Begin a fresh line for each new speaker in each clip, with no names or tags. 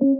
Welcome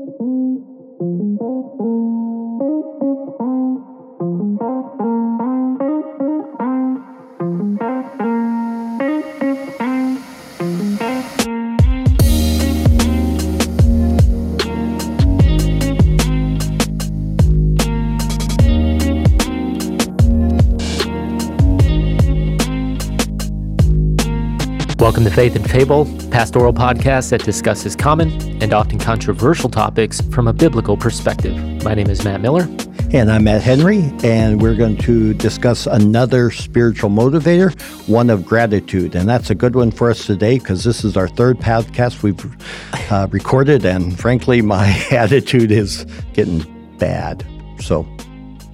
to Faith and Fable, pastoral podcast that discusses common and often controversial topics from a biblical perspective. My name is Matt Miller.
And I'm Matt Henry, and we're going to discuss another spiritual motivator, one of gratitude. And that's a good one for us today because this is our third podcast we've uh, recorded, and frankly, my attitude is getting bad. So,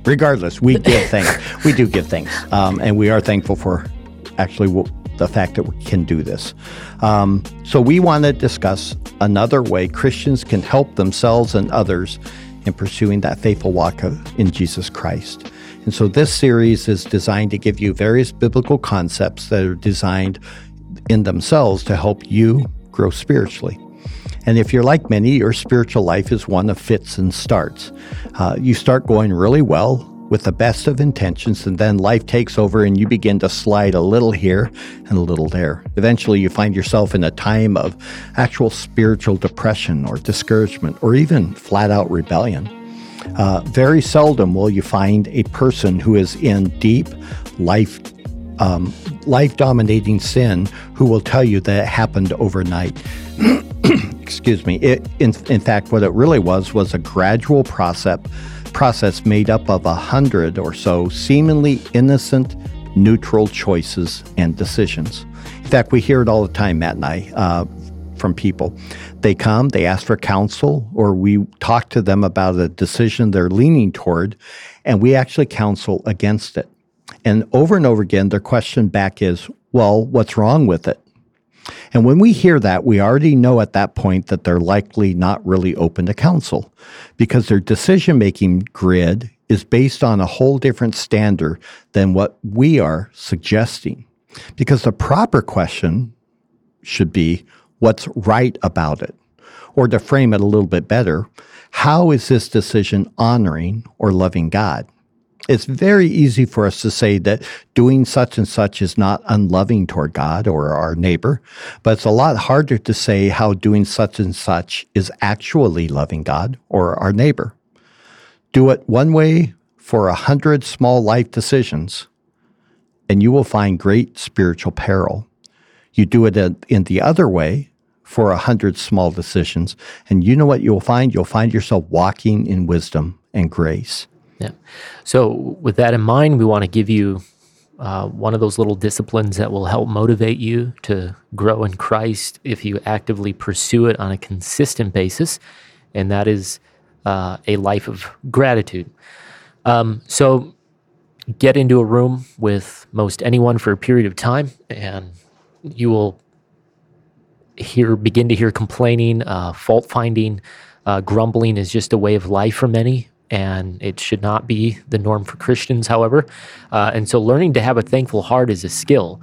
regardless, we give thanks. We do give thanks, um, and we are thankful for actually what the fact that we can do this. Um, so, we want to discuss another way Christians can help themselves and others in pursuing that faithful walk in Jesus Christ. And so, this series is designed to give you various biblical concepts that are designed in themselves to help you grow spiritually. And if you're like many, your spiritual life is one of fits and starts. Uh, you start going really well with the best of intentions, and then life takes over and you begin to slide a little here and a little there. Eventually, you find yourself in a time of actual spiritual depression or discouragement or even flat out rebellion. Uh, very seldom will you find a person who is in deep life um, life dominating sin who will tell you that it happened overnight. Excuse me. It, in, in fact, what it really was was a gradual process process made up of a hundred or so seemingly innocent, neutral choices and decisions. In fact, we hear it all the time, Matt and I, uh, from people. They come, they ask for counsel, or we talk to them about a decision they're leaning toward, and we actually counsel against it. And over and over again, their question back is, well, what's wrong with it? And when we hear that, we already know at that point that they're likely not really open to counsel because their decision making grid is based on a whole different standard than what we are suggesting. Because the proper question should be what's right about it? Or to frame it a little bit better, how is this decision honoring or loving God? It's very easy for us to say that doing such and such is not unloving toward God or our neighbor, but it's a lot harder to say how doing such and such is actually loving God or our neighbor. Do it one way for a hundred small life decisions, and you will find great spiritual peril. You do it in the other way for a hundred small decisions, and you know what you'll find? You'll find yourself walking in wisdom and grace.
Yeah. So, with that in mind, we want to give you uh, one of those little disciplines that will help motivate you to grow in Christ if you actively pursue it on a consistent basis, and that is uh, a life of gratitude. Um, so, get into a room with most anyone for a period of time, and you will hear begin to hear complaining, uh, fault finding. Uh, grumbling is just a way of life for many and it should not be the norm for Christians, however. Uh, and so, learning to have a thankful heart is a skill,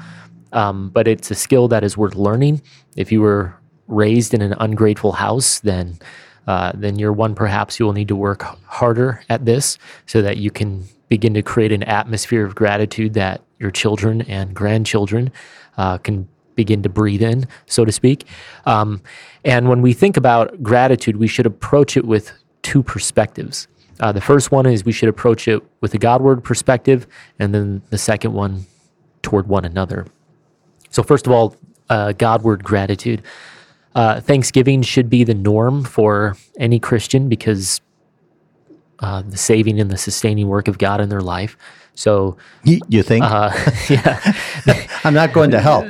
um, but it's a skill that is worth learning. If you were raised in an ungrateful house, then uh, then you're one perhaps you will need to work harder at this so that you can begin to create an atmosphere of gratitude that your children and grandchildren uh, can begin to breathe in, so to speak. Um, and when we think about gratitude, we should approach it with two perspectives. Uh, the first one is we should approach it with a Godward perspective, and then the second one toward one another. So, first of all, uh, Godward gratitude. Uh, Thanksgiving should be the norm for any Christian because uh, the saving and the sustaining work of God in their life. So,
you, you think? Uh, yeah. I'm not going to help.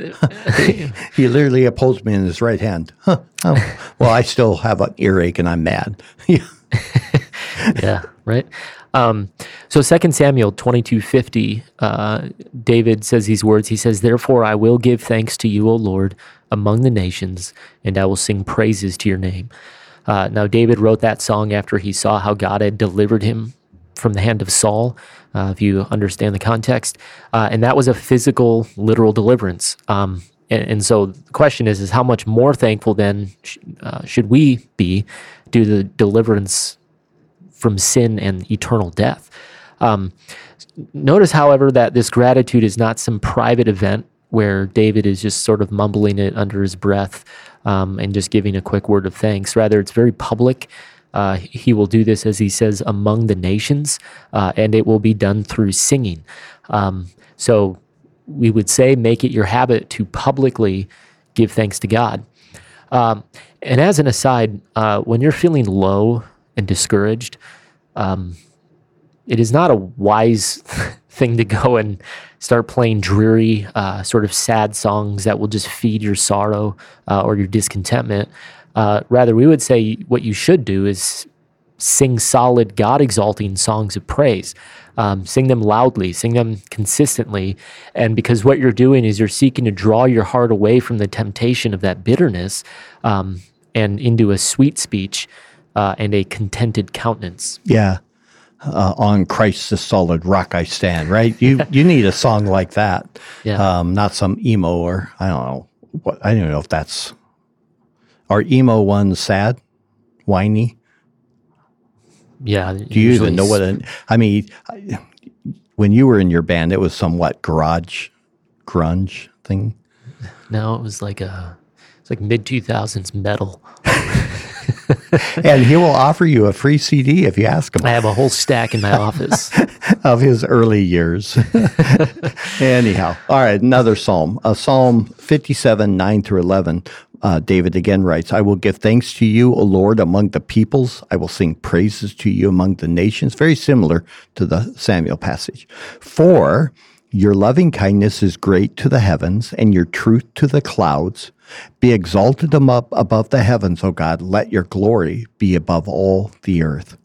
he literally upholds me in his right hand. Huh. Oh. Well, I still have an earache and I'm mad.
yeah, right. Um, so Second Samuel twenty two fifty, uh, David says these words. He says, "Therefore I will give thanks to you, O Lord, among the nations, and I will sing praises to your name." Uh, now David wrote that song after he saw how God had delivered him from the hand of Saul. Uh, if you understand the context, uh, and that was a physical, literal deliverance. Um, and, and, so the question is, is how much more thankful then sh- uh, should we be due to the deliverance from sin and eternal death? Um, notice, however, that this gratitude is not some private event where David is just sort of mumbling it under his breath um, and just giving a quick word of thanks. Rather, it's very public. Uh, he will do this, as he says, among the nations, uh, and it will be done through singing. Um, so we would say, make it your habit to publicly give thanks to God. Um, and as an aside, uh, when you're feeling low and discouraged, um, it is not a wise thing to go and start playing dreary, uh, sort of sad songs that will just feed your sorrow uh, or your discontentment. Uh, rather, we would say what you should do is sing solid, God exalting songs of praise. Um, sing them loudly, sing them consistently. And because what you're doing is you're seeking to draw your heart away from the temptation of that bitterness um, and into a sweet speech uh, and a contented countenance.
Yeah uh, on Christ the solid rock I stand, right? You you need a song like that, yeah. um, not some emo or I don't know what I don't know if that's are emo ones sad, whiny.
Yeah.
Do you even know what? An, I mean, when you were in your band, it was somewhat garage, grunge thing.
No, it was like a it's like mid two thousands metal.
and he will offer you a free CD if you ask him.
I have a whole stack in my office
of his early years. Anyhow, all right, another psalm, a Psalm 57, 9 through 11. Uh, David again writes, I will give thanks to you, O Lord, among the peoples. I will sing praises to you among the nations. Very similar to the Samuel passage. For your loving kindness is great to the heavens, and your truth to the clouds. Be exalted above the heavens, O God. Let your glory be above all the earth.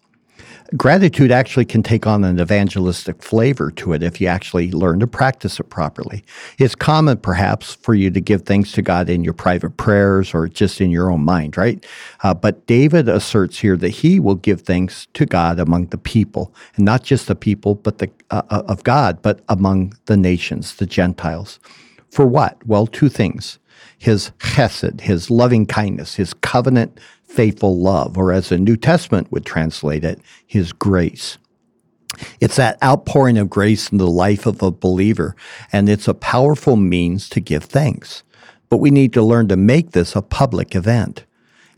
Gratitude actually can take on an evangelistic flavor to it if you actually learn to practice it properly. It's common, perhaps, for you to give thanks to God in your private prayers or just in your own mind, right? Uh, but David asserts here that he will give thanks to God among the people, and not just the people, but the uh, uh of God, but among the nations, the Gentiles. For what? Well, two things his chesed, his loving kindness, his covenant faithful love, or as the New Testament would translate it, his grace. It's that outpouring of grace in the life of a believer, and it's a powerful means to give thanks. But we need to learn to make this a public event.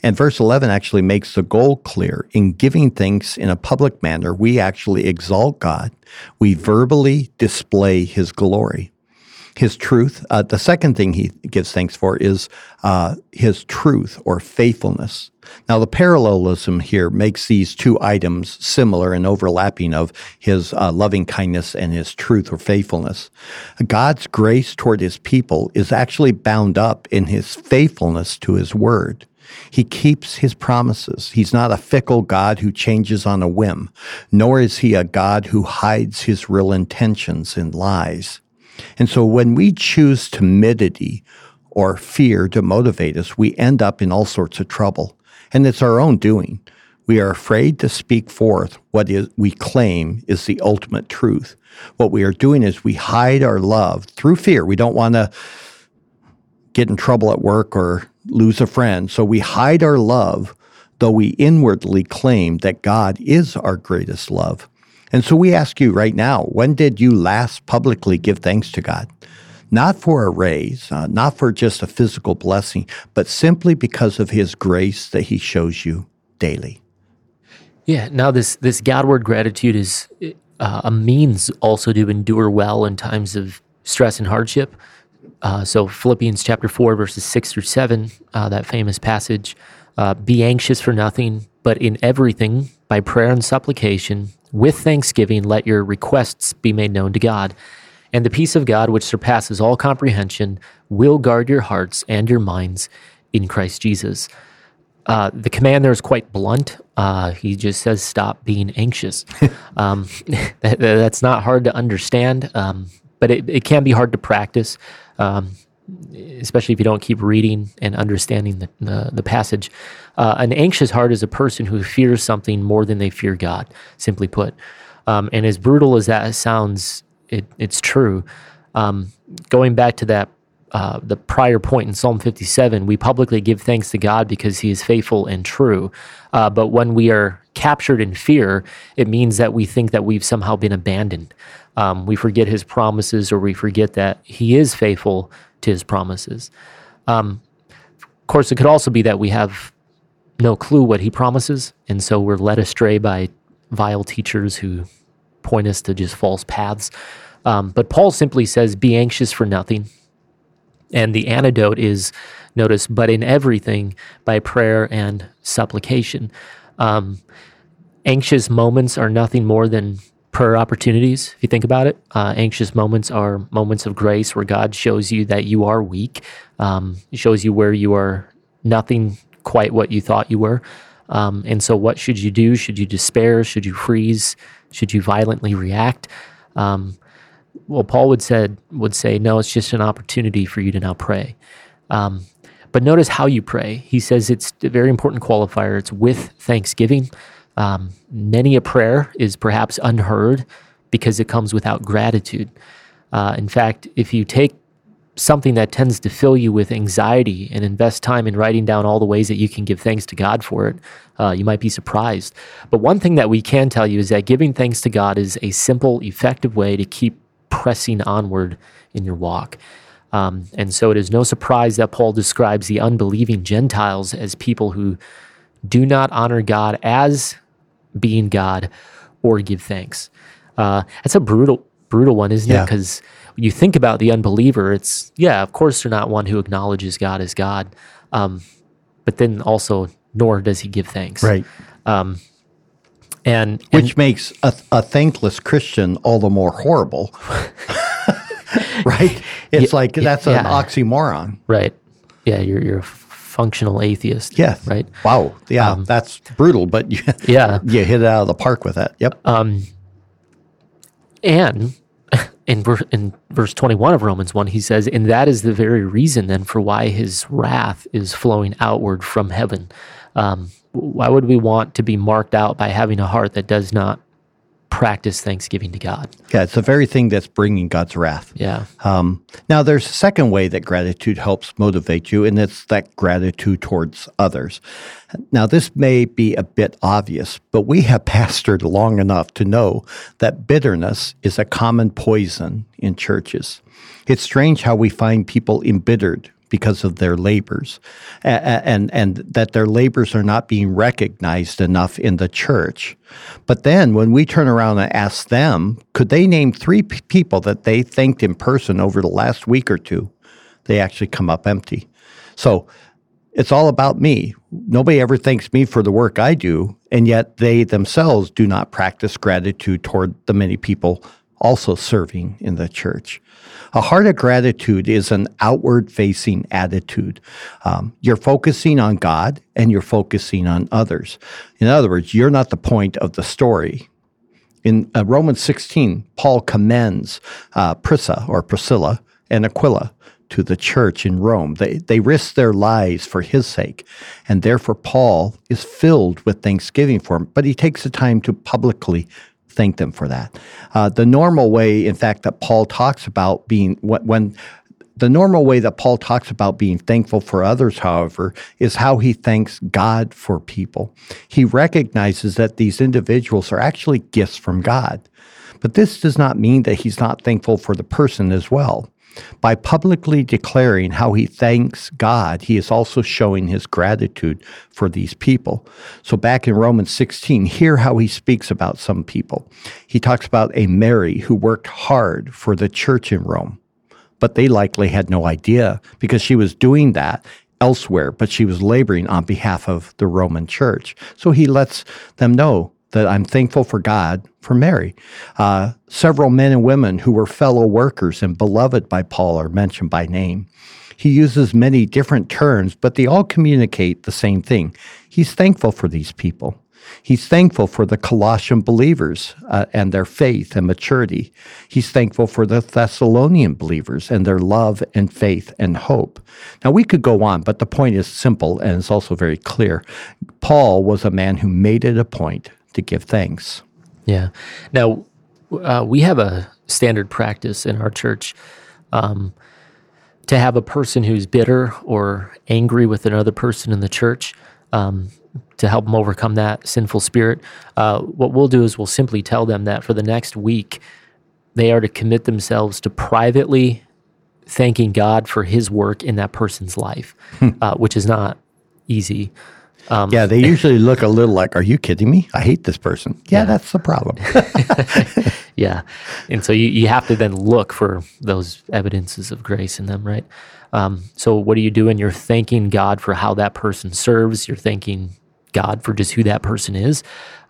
And verse 11 actually makes the goal clear. In giving thanks in a public manner, we actually exalt God. We verbally display his glory his truth. Uh, the second thing he gives thanks for is uh, his truth or faithfulness. Now, the parallelism here makes these two items similar and overlapping of his uh, loving kindness and his truth or faithfulness. God's grace toward his people is actually bound up in his faithfulness to his word. He keeps his promises. He's not a fickle God who changes on a whim, nor is he a God who hides his real intentions in lies. And so when we choose timidity or fear to motivate us, we end up in all sorts of trouble. And it's our own doing. We are afraid to speak forth what is, we claim is the ultimate truth. What we are doing is we hide our love through fear. We don't want to get in trouble at work or lose a friend. So we hide our love, though we inwardly claim that God is our greatest love. And so we ask you right now when did you last publicly give thanks to God? Not for a raise, uh, not for just a physical blessing, but simply because of His grace that He shows you daily.
Yeah. Now, this this Godward gratitude is uh, a means also to endure well in times of stress and hardship. Uh, so Philippians chapter four verses six through seven, uh, that famous passage: uh, "Be anxious for nothing, but in everything by prayer and supplication with thanksgiving, let your requests be made known to God. And the peace of God, which surpasses all comprehension, will guard your hearts and your minds in Christ Jesus. Uh, the command there is quite blunt. Uh, he just says, stop being anxious. um, that, that's not hard to understand, um, but it, it, can be hard to practice. Um, especially if you don't keep reading and understanding the, the, the passage. Uh, an anxious heart is a person who fears something more than they fear God, simply put. Um, and as brutal as that sounds, it, it's true. Um, going back to that uh, the prior point in Psalm 57, we publicly give thanks to God because He is faithful and true. Uh, but when we are captured in fear, it means that we think that we've somehow been abandoned. Um, we forget His promises, or we forget that He is faithful to His promises. Um, of course, it could also be that we have no clue what He promises, and so we're led astray by vile teachers who point us to just false paths. Um, but Paul simply says, Be anxious for nothing and the antidote is, notice, but in everything by prayer and supplication. Um, anxious moments are nothing more than prayer opportunities, if you think about it. Uh, anxious moments are moments of grace where God shows you that you are weak, um, shows you where you are nothing quite what you thought you were. Um, and so, what should you do? Should you despair? Should you freeze? Should you violently react? Um, well, Paul would said would say, no, it's just an opportunity for you to now pray. Um, but notice how you pray. He says it's a very important qualifier. It's with thanksgiving. Um, many a prayer is perhaps unheard because it comes without gratitude. Uh, in fact, if you take something that tends to fill you with anxiety and invest time in writing down all the ways that you can give thanks to God for it, uh, you might be surprised. But one thing that we can tell you is that giving thanks to God is a simple, effective way to keep pressing onward in your walk. Um, and so it is no surprise that Paul describes the unbelieving Gentiles as people who do not honor God as being God or give thanks. Uh, that's a brutal, brutal one, isn't yeah. it? Because you think about the unbeliever, it's, yeah, of course, they're not one who acknowledges God as God. Um, but then also, nor does he give thanks.
Right. Um,
and,
which makes a, a, thankless Christian all the more horrible. right? It's yeah, like that's yeah. an oxymoron.
Right. Yeah, you're you're a functional atheist.
Yes.
Right.
Wow. Yeah, um, that's brutal, but you, yeah, you hit it out of the park with that. Yep. Um,
and in, in verse 21 of Romans 1, he says, And that is the very reason then for why his wrath is flowing outward from heaven. Um, why would we want to be marked out by having a heart that does not practice thanksgiving to God?
Yeah, it's the very thing that's bringing God's wrath.
Yeah. Um,
now, there's a second way that gratitude helps motivate you, and it's that gratitude towards others. Now, this may be a bit obvious, but we have pastored long enough to know that bitterness is a common poison in churches. It's strange how we find people embittered because of their labors, and, and, and that their labors are not being recognized enough in the church. But then when we turn around and ask them, could they name three p- people that they thanked in person over the last week or two? They actually come up empty. So it's all about me. Nobody ever thanks me for the work I do, and yet they themselves do not practice gratitude toward the many people also serving in the church. A heart of gratitude is an outward facing attitude. Um, you're focusing on God and you're focusing on others. In other words, you're not the point of the story. In uh, Romans 16, Paul commends uh, Prisca or Priscilla and Aquila to the church in Rome. They, they risked their lives for his sake. And therefore, Paul is filled with thanksgiving for him, but he takes the time to publicly thank them for that. Uh, the normal way, in fact, that Paul talks about being when the normal way that Paul talks about being thankful for others, however, is how he thanks God for people. He recognizes that these individuals are actually gifts from God. But this does not mean that he's not thankful for the person as well. By publicly declaring how he thanks God, he is also showing his gratitude for these people. So, back in Romans 16, hear how he speaks about some people. He talks about a Mary who worked hard for the church in Rome, but they likely had no idea because she was doing that elsewhere, but she was laboring on behalf of the Roman church. So, he lets them know that I'm thankful for God for Mary. Uh, several men and women who were fellow workers and beloved by Paul are mentioned by name. He uses many different terms, but they all communicate the same thing. He's thankful for these people. He's thankful for the Colossian believers uh, and their faith and maturity. He's thankful for the Thessalonian believers and their love and faith and hope. Now, we could go on, but the point is simple and it's also very clear. Paul was a man who made it a point to give thanks.
Yeah. Now, uh, we have a standard practice in our church um, to have a person who's bitter or angry with another person in the church um, to help them overcome that sinful spirit, uh, what we'll do is we'll simply tell them that for the next week, they are to commit themselves to privately thanking God for his work in that person's life, hmm. uh, which is not easy.
Um, yeah, they usually look a little like, "Are you kidding me? I hate this person." Yeah, yeah. that's the problem.
yeah, and so you, you have to then look for those evidences of grace in them, right? Um, so what are you doing? You're thanking God for how that person serves. You're thanking God for just who that person is.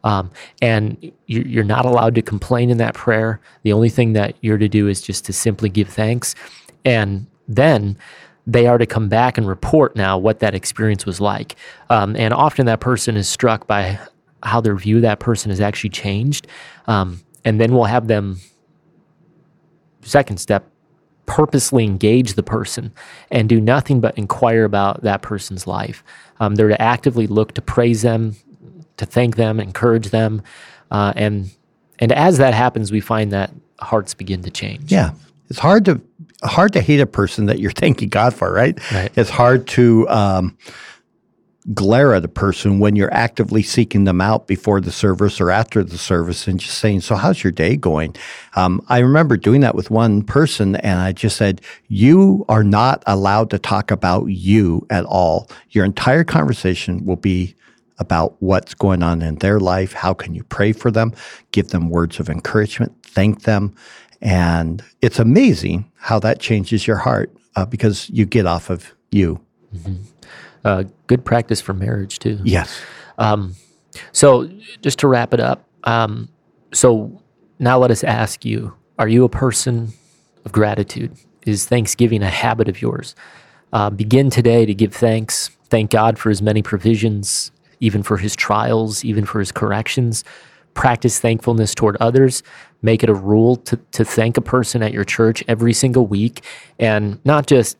Um, and you're not allowed to complain in that prayer. The only thing that you're to do is just to simply give thanks. And then they are to come back and report now what that experience was like. Um, and often that person is struck by how their view of that person has actually changed. Um, and then we'll have them, second step, purposely engage the person and do nothing but inquire about that person's life. Um, they're to actively look to praise them, to thank them, encourage them. Uh, and, and as that happens, we find that hearts begin to change.
Yeah. It's hard to hard to hate a person that you're thanking God for, right? right. It's hard to um, glare at a person when you're actively seeking them out before the service or after the service and just saying, So, how's your day going? Um, I remember doing that with one person, and I just said, You are not allowed to talk about you at all. Your entire conversation will be about what's going on in their life. How can you pray for them? Give them words of encouragement, thank them, and it's amazing how that changes your heart uh, because you get off of you. Mm-hmm.
Uh, good practice for marriage, too.
Yes. Um,
so, just to wrap it up, um, so now let us ask you are you a person of gratitude? Is Thanksgiving a habit of yours? Uh, begin today to give thanks. Thank God for his many provisions, even for his trials, even for his corrections. Practice thankfulness toward others make it a rule to, to thank a person at your church every single week and not just,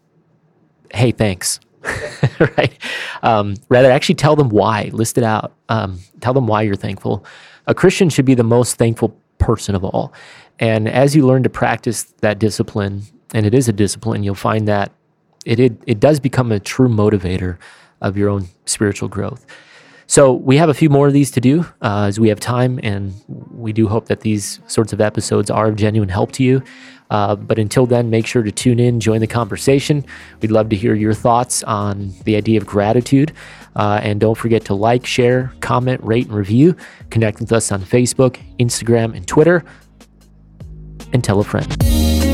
hey, thanks, right? Um, rather, actually tell them why, list it out, um, tell them why you're thankful. A Christian should be the most thankful person of all. And as you learn to practice that discipline, and it is a discipline, you'll find that it, it, it does become a true motivator of your own spiritual growth. So we have a few more of these to do uh, as we have time, and we do hope that these sorts of episodes are of genuine help to you. Uh, but until then, make sure to tune in, join the conversation. We'd love to hear your thoughts on the idea of gratitude. Uh, and don't forget to like, share, comment, rate, and review. Connect with us on Facebook, Instagram, and Twitter. And tell a friend.